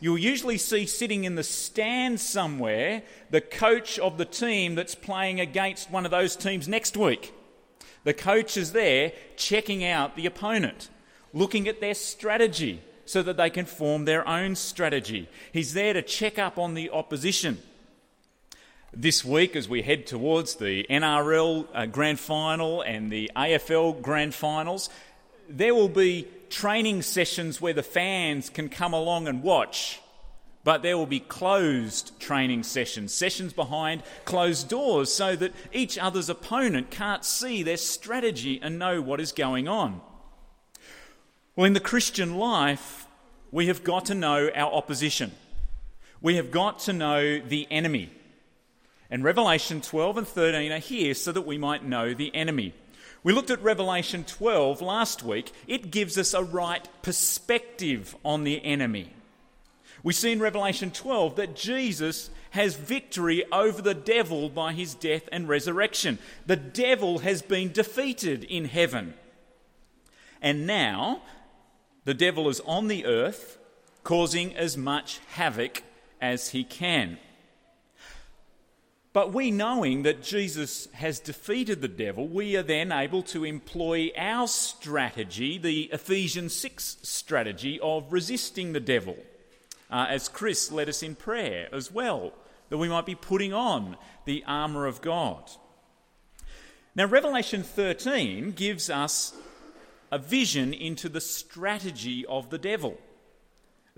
you'll usually see sitting in the stand somewhere the coach of the team that's playing against one of those teams next week. The coach is there checking out the opponent, looking at their strategy so that they can form their own strategy. He's there to check up on the opposition. This week, as we head towards the NRL uh, Grand Final and the AFL Grand Finals, there will be training sessions where the fans can come along and watch, but there will be closed training sessions, sessions behind closed doors, so that each other's opponent can't see their strategy and know what is going on. Well, in the Christian life, we have got to know our opposition. We have got to know the enemy. And Revelation 12 and 13 are here so that we might know the enemy. We looked at Revelation 12 last week. It gives us a right perspective on the enemy. We see in Revelation 12 that Jesus has victory over the devil by his death and resurrection. The devil has been defeated in heaven. And now the devil is on the earth, causing as much havoc as he can. But we, knowing that Jesus has defeated the devil, we are then able to employ our strategy, the Ephesians 6 strategy of resisting the devil, uh, as Chris led us in prayer as well, that we might be putting on the armour of God. Now, Revelation 13 gives us a vision into the strategy of the devil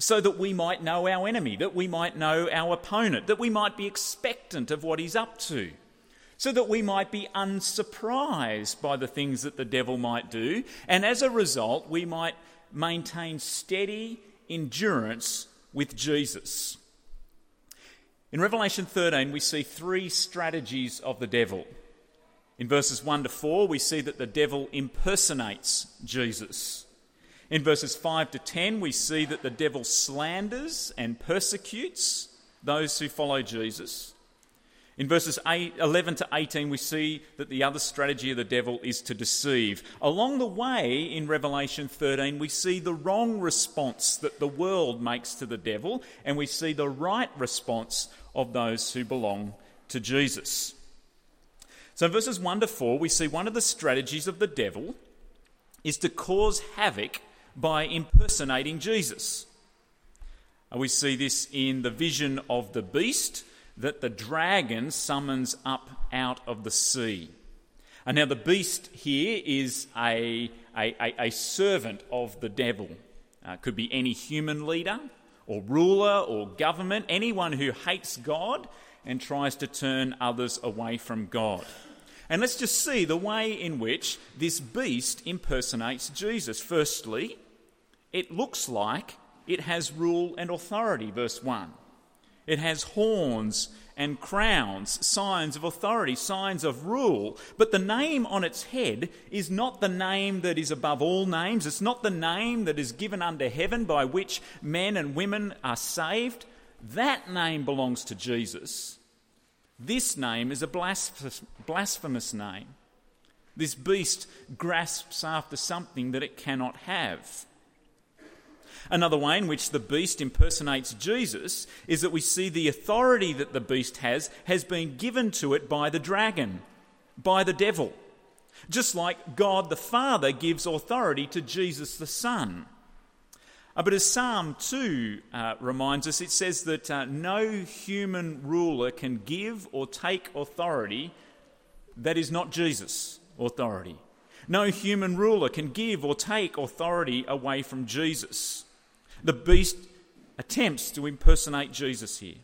so that we might know our enemy, that we might know our opponent, that we might be expectant of what he's up to, so that we might be unsurprised by the things that the devil might do, and as a result, we might maintain steady endurance with Jesus. In Revelation 13, we see three strategies of the devil. In verses 1 to 4, we see that the devil impersonates Jesus. In verses 5 to 10, we see that the devil slanders and persecutes those who follow Jesus. In verses 8, 11 to 18, we see that the other strategy of the devil is to deceive. Along the way in Revelation 13, we see the wrong response that the world makes to the devil, and we see the right response of those who belong to Jesus. So in verses 1 to 4, we see one of the strategies of the devil is to cause havoc by impersonating Jesus. We see this in the vision of the beast that the dragon summons up out of the sea. And now, the beast here is a, a, a, a servant of the devil. Uh, could be any human leader or ruler or government, anyone who hates God and tries to turn others away from God. And let's just see the way in which this beast impersonates Jesus. Firstly, it looks like it has rule and authority, verse 1. It has horns and crowns, signs of authority, signs of rule. But the name on its head is not the name that is above all names. It's not the name that is given under heaven by which men and women are saved. That name belongs to Jesus. This name is a blasphemous name. This beast grasps after something that it cannot have. Another way in which the beast impersonates Jesus is that we see the authority that the beast has has been given to it by the dragon, by the devil. Just like God the Father gives authority to Jesus the Son. Uh, but as Psalm 2 uh, reminds us, it says that uh, no human ruler can give or take authority that is not Jesus' authority. No human ruler can give or take authority away from Jesus. The beast attempts to impersonate Jesus here.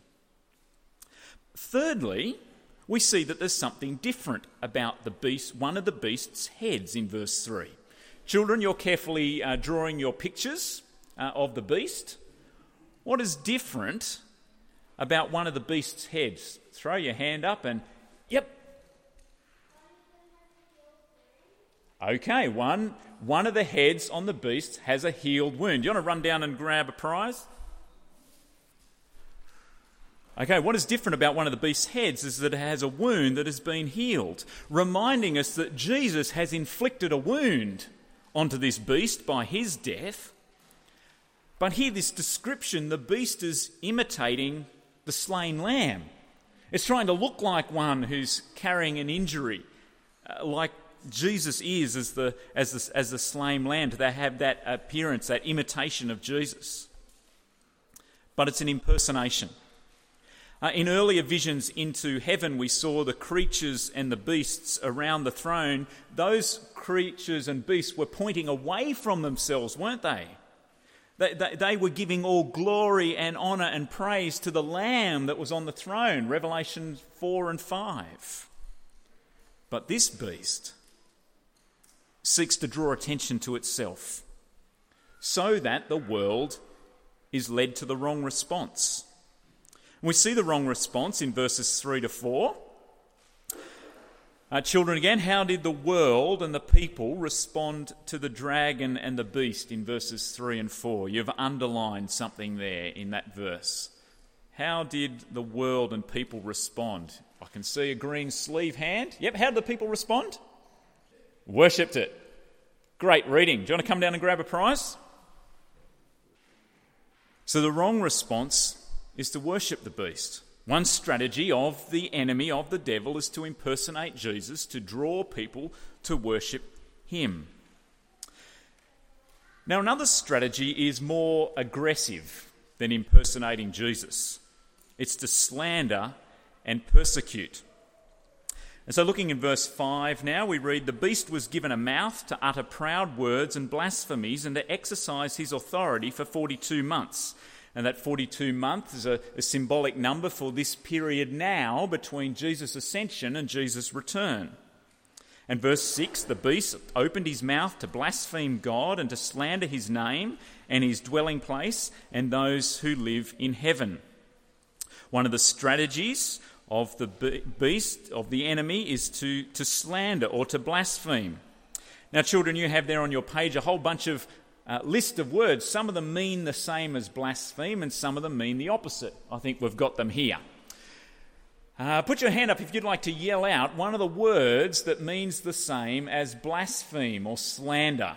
Thirdly, we see that there's something different about the beast, one of the beast's heads in verse 3. Children, you're carefully uh, drawing your pictures uh, of the beast. What is different about one of the beast's heads? Throw your hand up and, yep. Okay, one, one of the heads on the beast has a healed wound. You want to run down and grab a prize? Okay, what is different about one of the beast's heads is that it has a wound that has been healed, reminding us that Jesus has inflicted a wound onto this beast by his death But here, this description, the beast is imitating the slain lamb. It's trying to look like one who's carrying an injury, uh, like Jesus is as the, as the, as the slain lamb. They have that appearance, that imitation of Jesus. But it's an impersonation. Uh, in earlier visions into heaven, we saw the creatures and the beasts around the throne. Those creatures and beasts were pointing away from themselves, weren't they? They, they, they, were giving all glory and honour and praise to the Lamb that was on the throne, Revelation 4 and 5. But this beast seeks to draw attention to itself so that the world is led to the wrong response. We see the wrong response in verses 3 to 4. Uh, children, again, how did the world and the people respond to the dragon and the beast in verses 3 and 4? You've underlined something there in that verse. How did the world and people respond? I can see a green sleeve hand. Yep, how did the people respond? Worshipped it. Great reading. Do you want to come down and grab a prize? So the wrong response is to worship the beast. One strategy of the enemy, of the devil, is to impersonate Jesus, to draw people to worship him. Now, another strategy is more aggressive than impersonating Jesus it's to slander and persecute. And so, looking in verse 5 now, we read The beast was given a mouth to utter proud words and blasphemies and to exercise his authority for 42 months. And that 42 months is a, a symbolic number for this period now between Jesus' ascension and Jesus' return. And verse 6 the beast opened his mouth to blaspheme God and to slander his name and his dwelling place and those who live in heaven. One of the strategies of the beast, of the enemy, is to, to slander or to blaspheme. Now, children, you have there on your page a whole bunch of uh, list of words. Some of them mean the same as blaspheme, and some of them mean the opposite. I think we've got them here. Uh, put your hand up if you'd like to yell out one of the words that means the same as blaspheme or slander.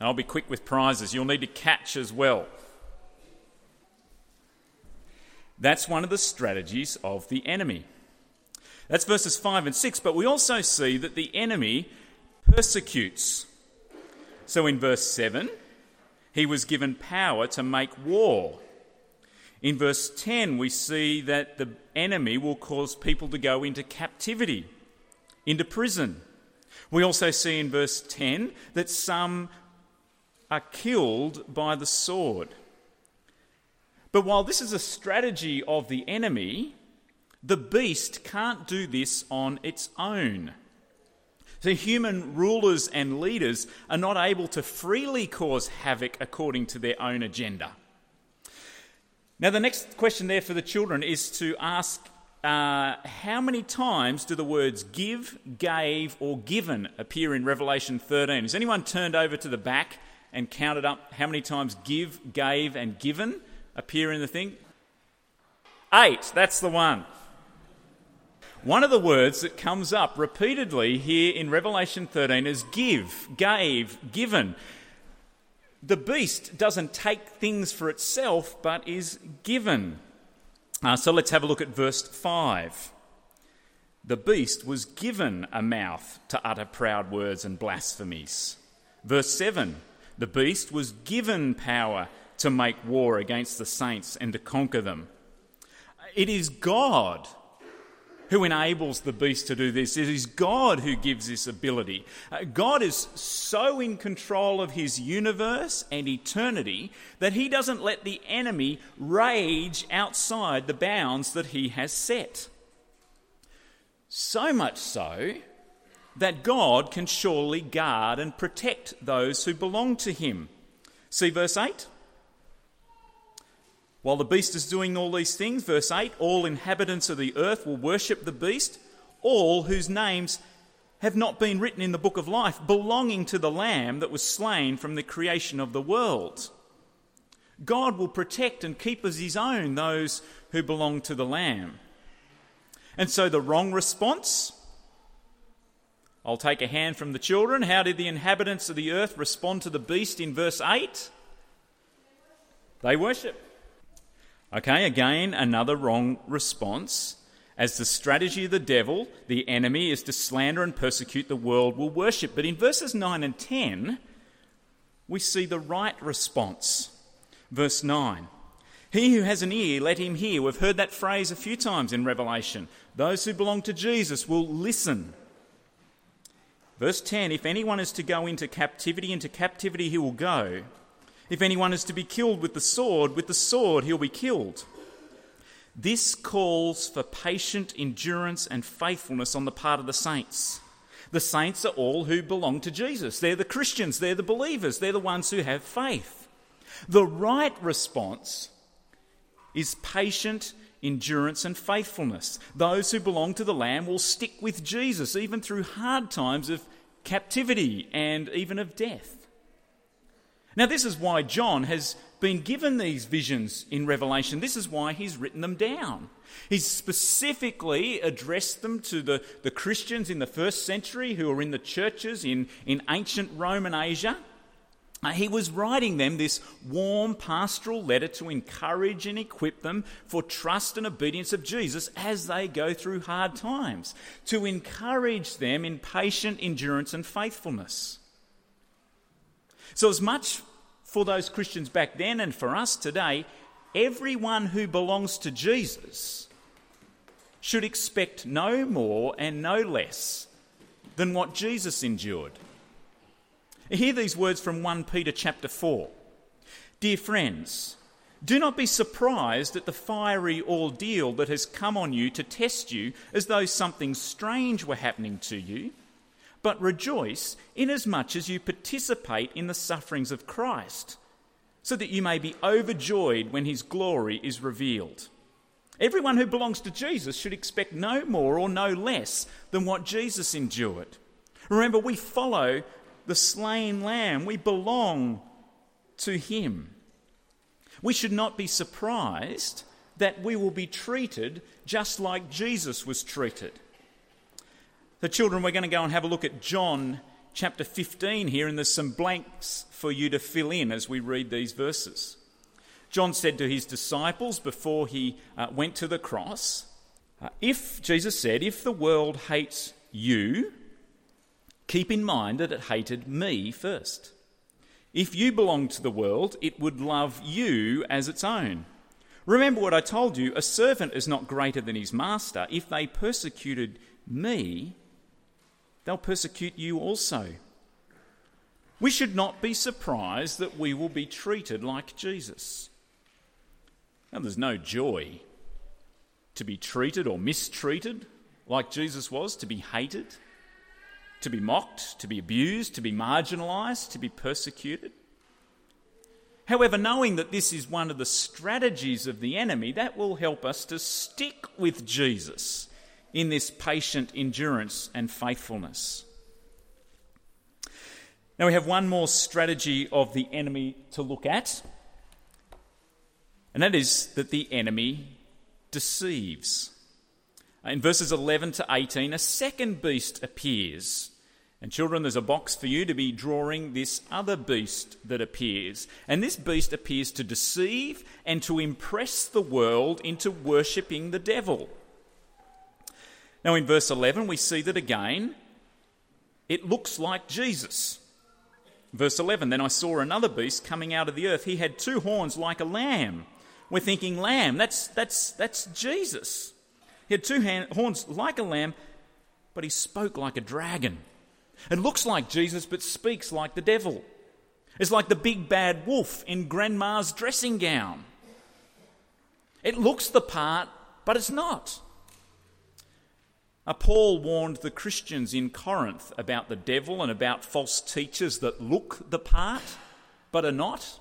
I'll be quick with prizes. You'll need to catch as well. That's one of the strategies of the enemy. That's verses 5 and 6, but we also see that the enemy persecutes. So in verse 7, he was given power to make war. In verse 10, we see that the enemy will cause people to go into captivity, into prison. We also see in verse 10 that some are killed by the sword. But while this is a strategy of the enemy, the beast can't do this on its own. So, human rulers and leaders are not able to freely cause havoc according to their own agenda. Now, the next question there for the children is to ask uh, how many times do the words give, gave, or given appear in Revelation 13? Has anyone turned over to the back and counted up how many times give, gave, and given appear in the thing? Eight, that's the one. One of the words that comes up repeatedly here in Revelation 13 is give, gave, given. The beast doesn't take things for itself, but is given. Uh, so let's have a look at verse 5. The beast was given a mouth to utter proud words and blasphemies. Verse 7 The beast was given power to make war against the saints and to conquer them. It is God who enables the beast to do this. It is God who gives this ability. Uh, God is so in control of his universe and eternity that he doesn't let the enemy rage outside the bounds that he has set. So much so that God can surely guard and protect those who belong to him. See verse 8? While the beast is doing all these things, verse 8 all inhabitants of the earth will worship the beast, all whose names have not been written in the book of life, belonging to the Lamb that was slain from the creation of the world. God will protect and keep as his own those who belong to the Lamb. And so the wrong response I'll take a hand from the children. How did the inhabitants of the earth respond to the beast in verse 8? They worship. Okay, again, another wrong response. As the strategy of the devil, the enemy, is to slander and persecute the world will worship. But in verses 9 and 10, we see the right response. Verse 9 He who has an ear, let him hear. We've heard that phrase a few times in Revelation. Those who belong to Jesus will listen. Verse 10 If anyone is to go into captivity, into captivity he will go. If anyone is to be killed with the sword, with the sword he'll be killed. This calls for patient endurance and faithfulness on the part of the saints. The saints are all who belong to Jesus. They're the Christians, they're the believers, they're the ones who have faith. The right response is patient endurance and faithfulness. Those who belong to the Lamb will stick with Jesus even through hard times of captivity and even of death. Now, this is why John has been given these visions in Revelation. This is why he's written them down. He's specifically addressed them to the, the Christians in the first century who are in the churches in, in ancient Rome and Asia. Uh, he was writing them this warm pastoral letter to encourage and equip them for trust and obedience of Jesus as they go through hard times, to encourage them in patient endurance and faithfulness. So, as much for those Christians back then and for us today, everyone who belongs to Jesus should expect no more and no less than what Jesus endured. Hear these words from 1 Peter chapter 4. Dear friends, do not be surprised at the fiery ordeal that has come on you to test you as though something strange were happening to you but rejoice inasmuch as you participate in the sufferings of Christ, so that you may be overjoyed when his glory is revealed. Everyone who belongs to Jesus should expect no more or no less than what Jesus endured. Remember, we follow the slain lamb, we belong to him. We should not be surprised that we will be treated just like Jesus was treated. The children, we're going to go and have a look at John chapter 15 here, and there's some blanks for you to fill in as we read these verses. John said to his disciples before he uh, went to the cross, uh, If, Jesus said, if the world hates you, keep in mind that it hated me first. If you belonged to the world, it would love you as its own. Remember what I told you a servant is not greater than his master. If they persecuted me, they'll persecute you also. We should not be surprised that we will be treated like Jesus. Now, there's no joy to be treated or mistreated like Jesus was, to be hated, to be mocked, to be abused, to be marginalised, to be persecuted. However, knowing that this is one of the strategies of the enemy, that will help us to stick with Jesus in this patient endurance and faithfulness. Now, we have one more strategy of the enemy to look at, and that is that the enemy deceives. In verses 11 to 18, a second beast appears. And, children, there's a box for you to be drawing this other beast that appears. And this beast appears to deceive and to impress the world into worshipping the devil. Now, in verse 11, we see that again, it looks like Jesus. Verse 11 Then I saw another beast coming out of the earth. He had two horns like a lamb. We're thinking, lamb, that's, that's, that's Jesus. He had two hand, horns like a lamb, but he spoke like a dragon. It looks like Jesus, but speaks like the devil. It's like the big bad wolf in grandma's dressing gown. It looks the part, but it's not. Uh, Paul warned the Christians in Corinth about the devil and about false teachers that look the part but are not.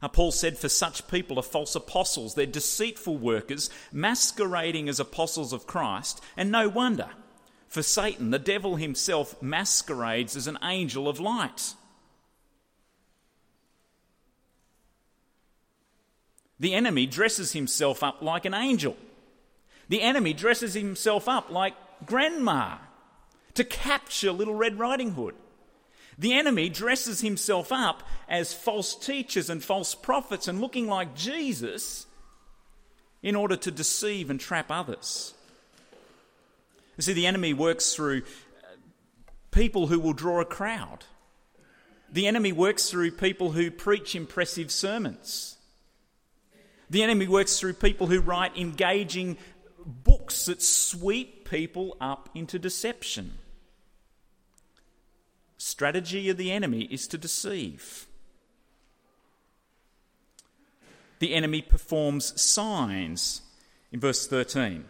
Uh, Paul said, For such people are false apostles. They're deceitful workers, masquerading as apostles of Christ, and no wonder, for Satan, the devil himself, masquerades as an angel of light. The enemy dresses himself up like an angel. The enemy dresses himself up like grandma to capture Little Red Riding Hood. The enemy dresses himself up as false teachers and false prophets and looking like Jesus in order to deceive and trap others. You see, the enemy works through uh, people who will draw a crowd. The enemy works through people who preach impressive sermons. The enemy works through people who write engaging books that sweep people up into deception. Strategy of the enemy is to deceive. The enemy performs signs in verse 13.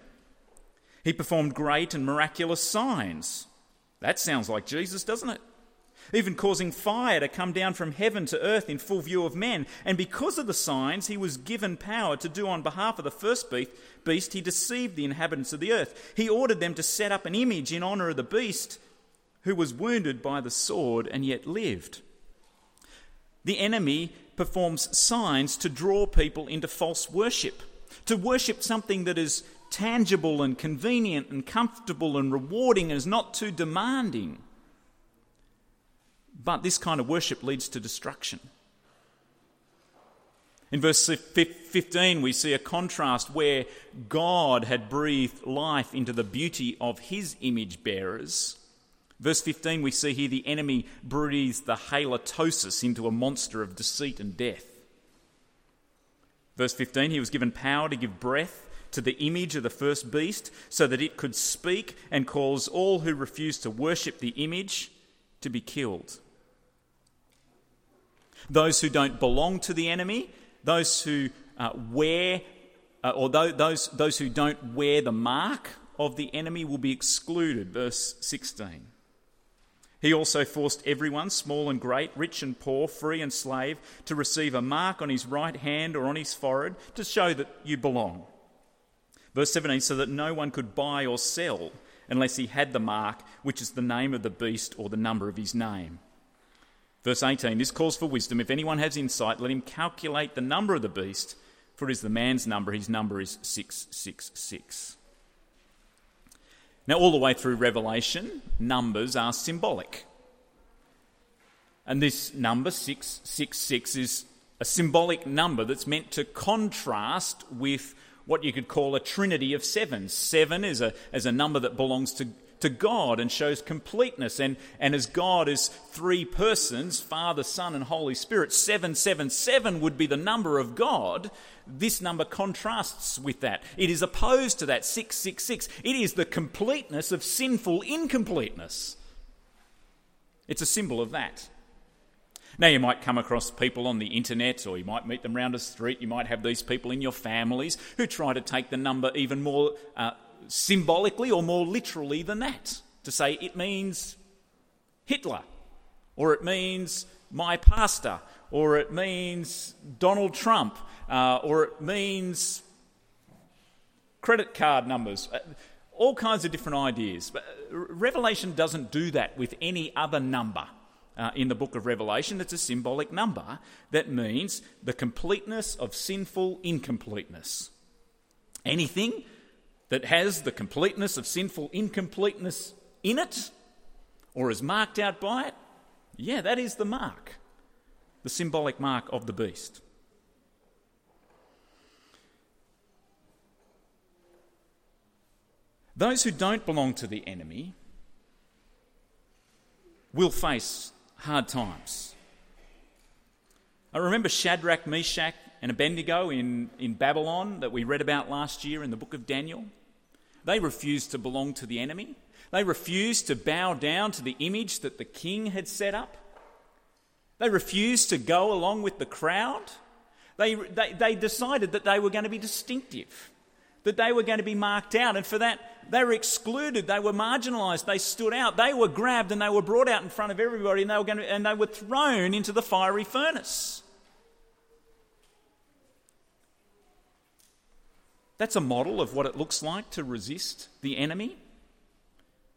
He performed great and miraculous signs. That sounds like Jesus, doesn't it? Even causing fire to come down from heaven to earth in full view of men. And because of the signs he was given power to do on behalf of the first beast, he deceived the inhabitants of the earth. He ordered them to set up an image in honour of the beast who was wounded by the sword and yet lived. The enemy performs signs to draw people into false worship, to worship something that is tangible and convenient and comfortable and rewarding and is not too demanding. But this kind of worship leads to destruction. In verse 15, we see a contrast where God had breathed life into the beauty of his image bearers. Verse 15, we see here the enemy breathes the halitosis into a monster of deceit and death. Verse 15, he was given power to give breath to the image of the first beast so that it could speak and cause all who refuse to worship the image to be killed. Those who don't belong to the enemy, those who uh, wear, uh, or those, those who don't wear the mark of the enemy will be excluded. Verse 16. He also forced everyone, small and great, rich and poor, free and slave, to receive a mark on his right hand or on his forehead to show that you belong. Verse 17 so that no one could buy or sell unless he had the mark, which is the name of the beast or the number of his name. Verse 18 This calls for wisdom. If anyone has insight, let him calculate the number of the beast, for it is the man's number. His number is 666. Now, all the way through Revelation, numbers are symbolic. And this number, 666, is a symbolic number that's meant to contrast with what you could call a trinity of sevens. Seven is a, is a number that belongs to, to God and shows completeness. And, and as God is three persons, Father, Son, and Holy Spirit, 777 would be the number of God. This number contrasts with that. It is opposed to that 666. It is the completeness of sinful incompleteness. It's a symbol of that. Now, you might come across people on the internet or you might meet them round a street. You might have these people in your families who try to take the number even more uh, symbolically or more literally than that. To say it means Hitler, or it means my pastor, or it means Donald Trump, uh, or it means credit card numbers. Uh, all kinds of different ideas. But uh, Revelation doesn't do that with any other number uh, in the book of Revelation. It's a symbolic number that means the completeness of sinful incompleteness. Anything that has the completeness of sinful incompleteness in it or is marked out by it, yeah, that is the mark, the symbolic mark of the beast. Those who don't belong to the enemy will face hard times. I remember Shadrach, Meshach, and Abednego in, in Babylon that we read about last year in the book of Daniel. They refused to belong to the enemy. They refused to bow down to the image that the king had set up. They refused to go along with the crowd. They, they, they decided that they were going to be distinctive, that they were going to be marked out. And for that, they were excluded, they were marginalised, they stood out, they were grabbed and they were brought out in front of everybody and they were, going to, and they were thrown into the fiery furnace. That's a model of what it looks like to resist the enemy,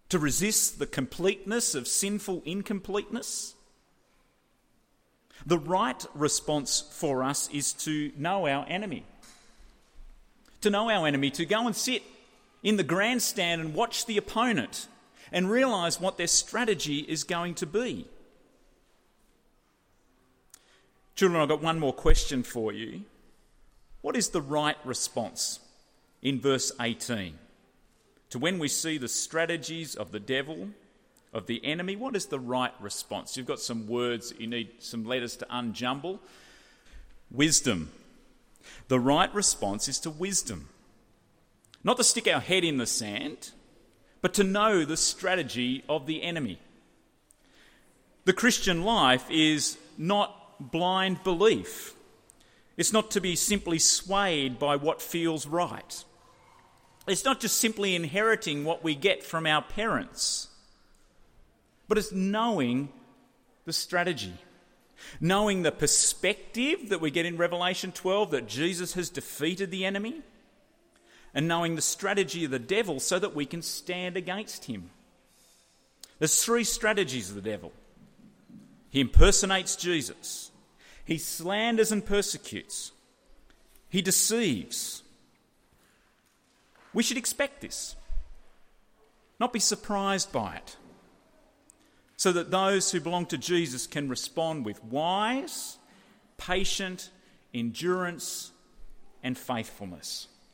to resist the completeness of sinful incompleteness. The right response for us is to know our enemy. To know our enemy, to go and sit in the grandstand and watch the opponent and realize what their strategy is going to be. Children, I've got one more question for you. What is the right response in verse 18 to when we see the strategies of the devil, of the enemy? What is the right response? You've got some words that you need some letters to unjumble. Wisdom. The right response is to wisdom. Not to stick our head in the sand, but to know the strategy of the enemy. The Christian life is not blind belief. It's not to be simply swayed by what feels right. It's not just simply inheriting what we get from our parents, but it's knowing the strategy, knowing the perspective that we get in Revelation 12 that Jesus has defeated the enemy, and knowing the strategy of the devil so that we can stand against him. There's three strategies of the devil he impersonates Jesus, he slanders and persecutes, he deceives. We should expect this, not be surprised by it, so that those who belong to Jesus can respond with wise, patient endurance and faithfulness.